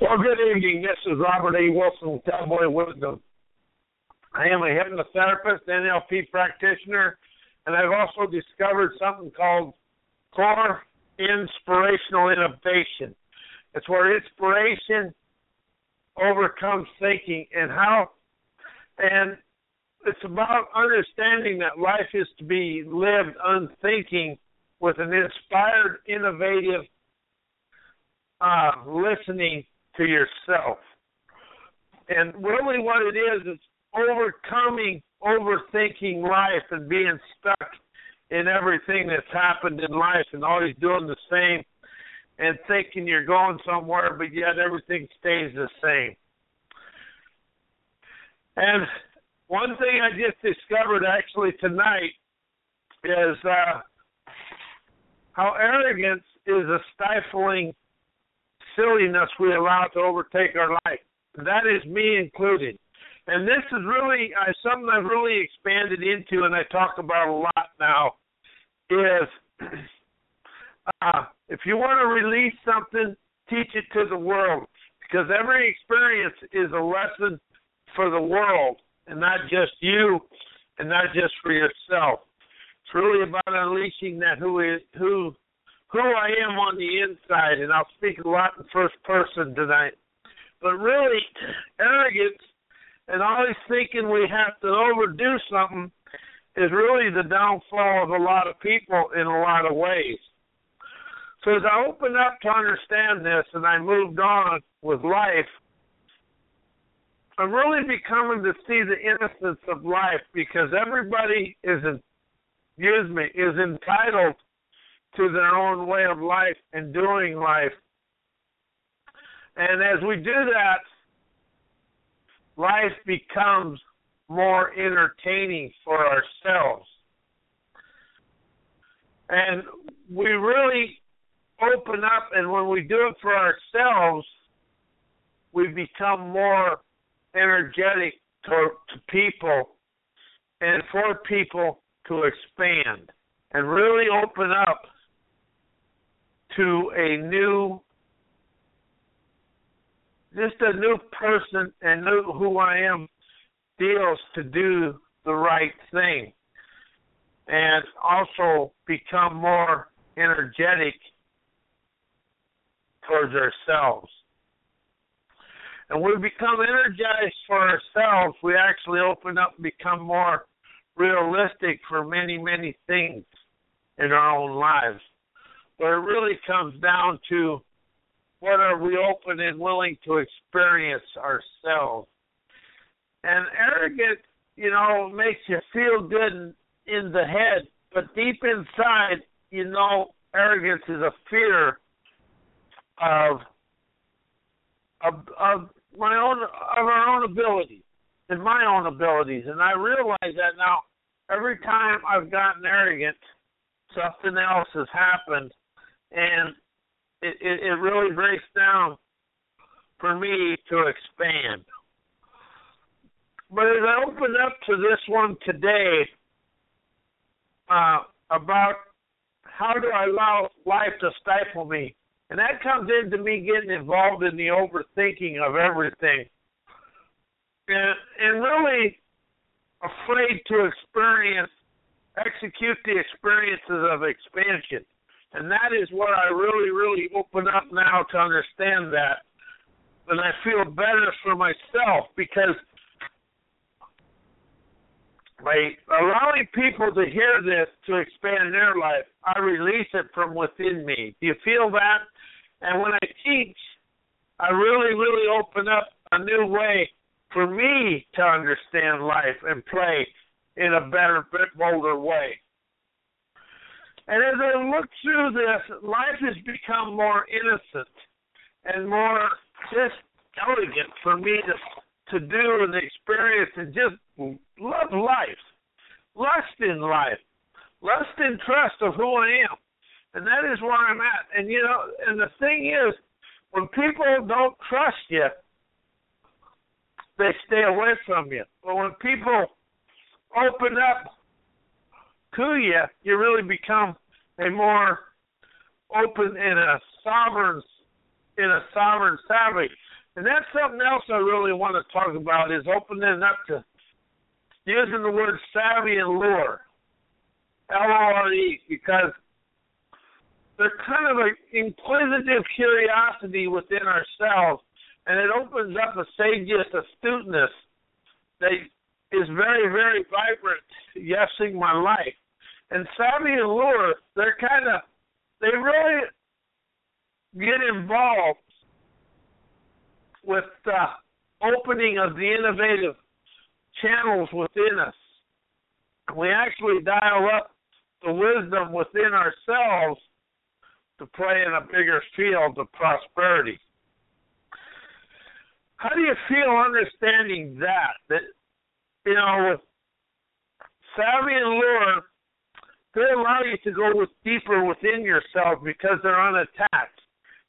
Well, good evening. This is Robert A. Wilson, with Cowboy Wisdom. I am a hypnotherapist, NLP practitioner, and I've also discovered something called core inspirational innovation. It's where inspiration overcomes thinking and how and it's about understanding that life is to be lived unthinking with an inspired, innovative uh, listening to yourself. And really, what it is, is overcoming overthinking life and being stuck in everything that's happened in life and always doing the same and thinking you're going somewhere, but yet everything stays the same. And one thing I just discovered actually tonight is uh, how arrogance is a stifling silliness we allow to overtake our life. That is me included. And this is really uh, something I've really expanded into and I talk about a lot now is uh, if you want to release something, teach it to the world because every experience is a lesson for the world and not just you and not just for yourself. It's really about unleashing that who is who who I am on the inside, and I'll speak a lot in first person tonight. But really, arrogance and always thinking we have to overdo something is really the downfall of a lot of people in a lot of ways. So as I opened up to understand this and I moved on with life, I'm really becoming to see the innocence of life because everybody is, excuse me, is entitled to their own way of life and doing life. And as we do that, life becomes more entertaining for ourselves. And we really open up, and when we do it for ourselves, we become more energetic to, to people and for people to expand and really open up to a new just a new person and know who I am deals to do the right thing and also become more energetic towards ourselves. And we become energized for ourselves, we actually open up and become more realistic for many, many things in our own lives. But it really comes down to what are we open and willing to experience ourselves. And arrogance, you know, makes you feel good in, in the head, but deep inside, you know, arrogance is a fear of of, of my own of our own abilities and my own abilities. And I realize that now every time I've gotten arrogant, something else has happened and it, it, it really breaks down for me to expand. But as I open up to this one today uh, about how do I allow life to stifle me, and that comes into me getting involved in the overthinking of everything, and, and really afraid to experience, execute the experiences of expansion. And that is what I really, really open up now to understand that. And I feel better for myself because by allowing people to hear this to expand their life, I release it from within me. Do you feel that? And when I teach, I really, really open up a new way for me to understand life and play in a better, bolder way. And as I look through this, life has become more innocent and more just elegant for me to to do and experience and just love life, lust in life, lust and trust of who I am, and that is where I'm at. And you know, and the thing is, when people don't trust you, they stay away from you. But when people open up you, you really become a more open and a sovereign in a sovereign savvy. And that's something else I really want to talk about is opening up to using the word savvy and lore. L O R E because there's kind of an inquisitive curiosity within ourselves and it opens up a sageous astuteness that is very, very vibrant, yesing my life. And Savvy and Lore, they're kind of, they really get involved with the opening of the innovative channels within us. We actually dial up the wisdom within ourselves to play in a bigger field of prosperity. How do you feel understanding that? That you know, with savvy and lore, they allow you to go with deeper within yourself because they're unattached.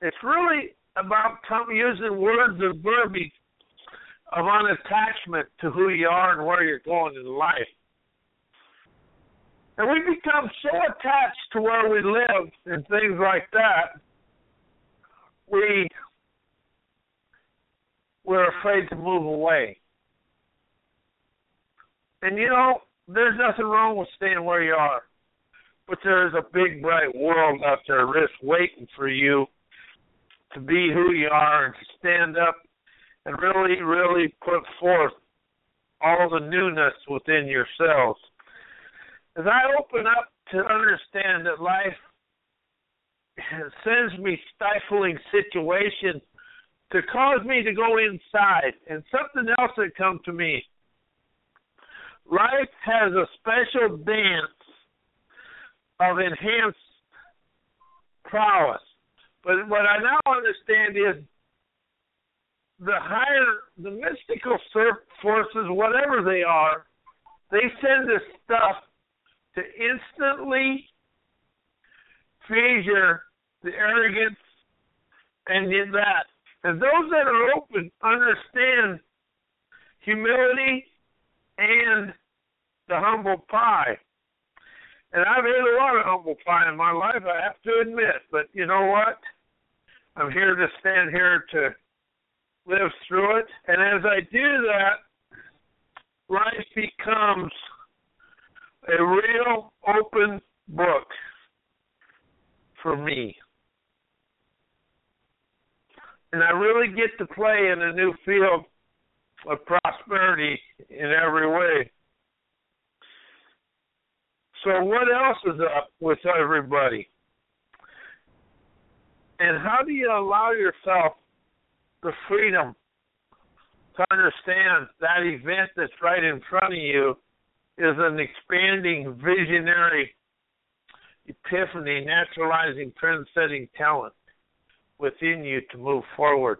It's really about using words and verbiage of unattachment to who you are and where you're going in life. And we become so attached to where we live and things like that, we we're afraid to move away. And you know, there's nothing wrong with staying where you are. But there's a big bright world out there just waiting for you to be who you are and to stand up and really, really put forth all the newness within yourselves. As I open up to understand that life sends me stifling situations to cause me to go inside. And something else that come to me. Life has a special dance of enhanced prowess. But what I now understand is the higher, the mystical forces, whatever they are, they send this stuff to instantly freeze the arrogance and in that and those that are open understand humility and the humble pie. And I've ate a lot of humble pie in my life, I have to admit. But you know what? I'm here to stand here to live through it. And as I do that, life becomes a real open book for me and I really get to play in a new field of prosperity in every way. So what else is up with everybody? And how do you allow yourself the freedom to understand that event that's right in front of you is an expanding visionary epiphany, naturalizing, trend setting talent within you to move forward.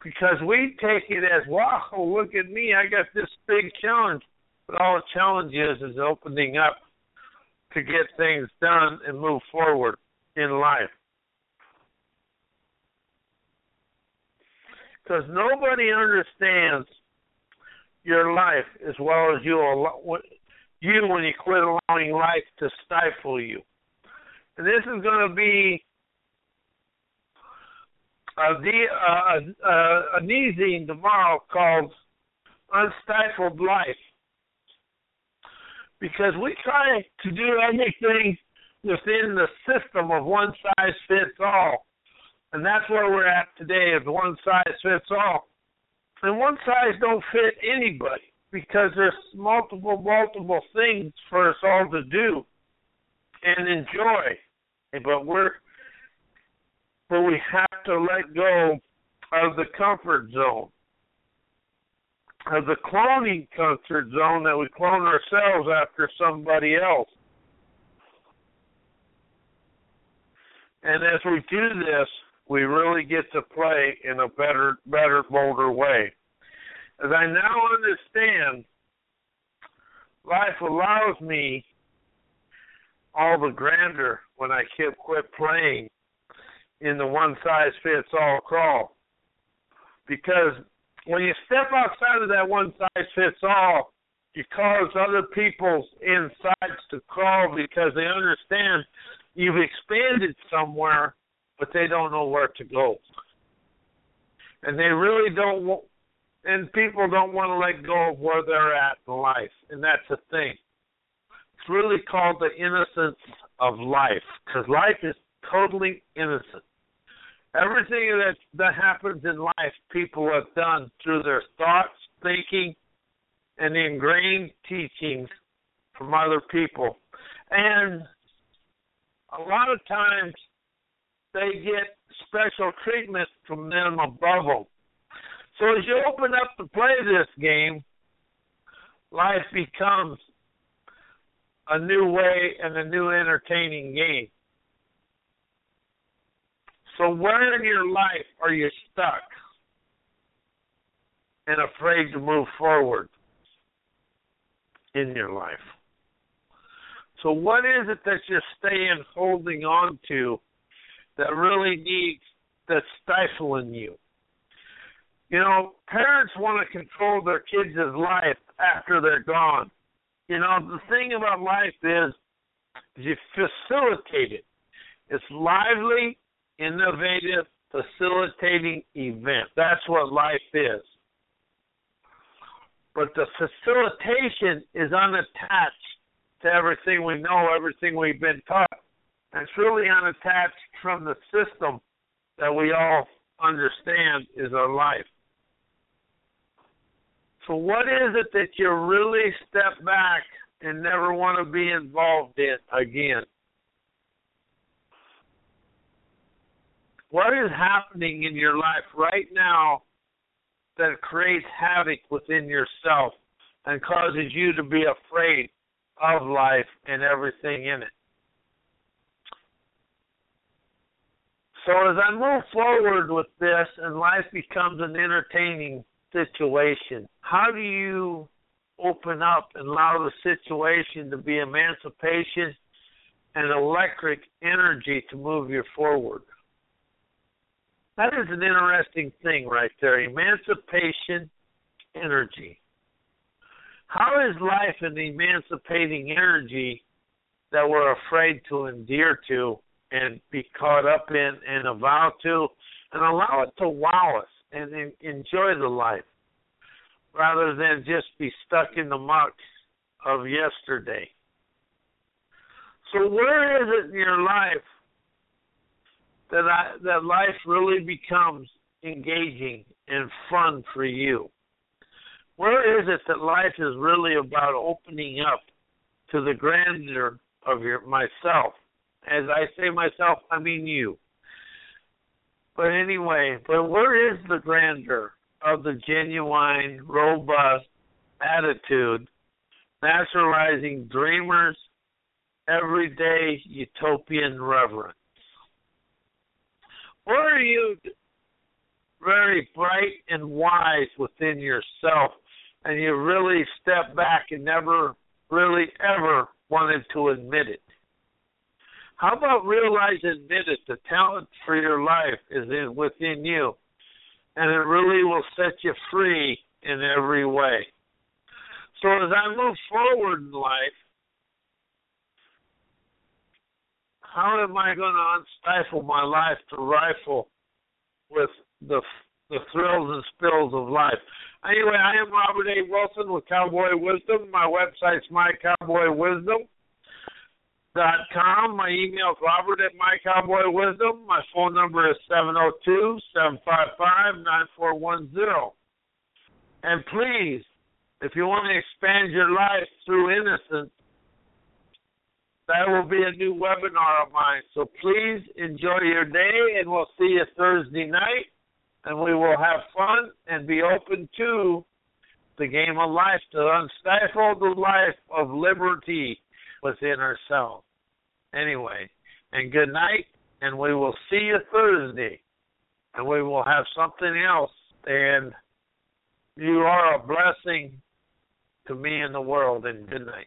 Because we take it as, wow, look at me, I got this big challenge. But all the challenge is is opening up to get things done and move forward in life. Because nobody understands your life as well as you you when you quit allowing life to stifle you. And this is going to be uh, an easing tomorrow called Unstifled Life. Because we try to do everything within the system of one size fits all. And that's where we're at today is one size fits all. And one size don't fit anybody because there's multiple, multiple things for us all to do and enjoy. But we're but we have to let go of the comfort zone. Of the cloning comfort zone that we clone ourselves after somebody else. And as we do this, we really get to play in a better, better, bolder way. As I now understand, life allows me all the grander when I keep quit playing in the one size fits all crawl. Because when you step outside of that one size fits all, you cause other people's insides to crawl because they understand you've expanded somewhere, but they don't know where to go. And they really don't want, and people don't want to let go of where they're at in life. And that's the thing. It's really called the innocence of life because life is totally innocent. Everything that that happens in life, people have done through their thoughts, thinking, and ingrained teachings from other people, and a lot of times they get special treatment from them above them. So as you open up to play this game, life becomes a new way and a new entertaining game. So where in your life are you stuck and afraid to move forward in your life? So what is it that you're staying holding on to that really needs that's stifling you? You know, parents want to control their kids' life after they're gone. You know, the thing about life is you facilitate it. It's lively, innovative, facilitating event. That's what life is. But the facilitation is unattached to everything we know, everything we've been taught. And it's really unattached from the system that we all understand is our life. So, what is it that you really step back and never want to be involved in again? What is happening in your life right now that creates havoc within yourself and causes you to be afraid of life and everything in it? So, as I move forward with this and life becomes an entertaining situation, how do you open up and allow the situation to be emancipation and electric energy to move you forward? That is an interesting thing right there. Emancipation energy. How is life an emancipating energy that we're afraid to endear to and be caught up in and avow to and allow it to wow us and enjoy the life rather than just be stuck in the muck of yesterday. So where is it in your life that I, that life really becomes engaging and fun for you? Where is it that life is really about opening up to the grandeur of your myself? As I say myself, I mean you. But anyway, but where is the grandeur of the genuine, robust attitude, naturalizing dreamers, everyday utopian reverence? Are you very bright and wise within yourself and you really step back and never really ever wanted to admit it? How about realize admit it? The talent for your life is in, within you, and it really will set you free in every way. So as I move forward in life, how am I going to unstifle my life to rifle with the the thrills and spills of life? Anyway, I am Robert A. Wilson with Cowboy Wisdom. My website's My Cowboy Wisdom dot com. My email is robert at my cowboy wisdom. My phone number is seven zero oh two seven five five nine four one zero. And please, if you want to expand your life through innocence, that will be a new webinar of mine. So please enjoy your day, and we'll see you Thursday night. And we will have fun and be open to the game of life, to unstifle the life of liberty within ourselves. Anyway, and good night, and we will see you Thursday, and we will have something else. And you are a blessing to me and the world, and good night.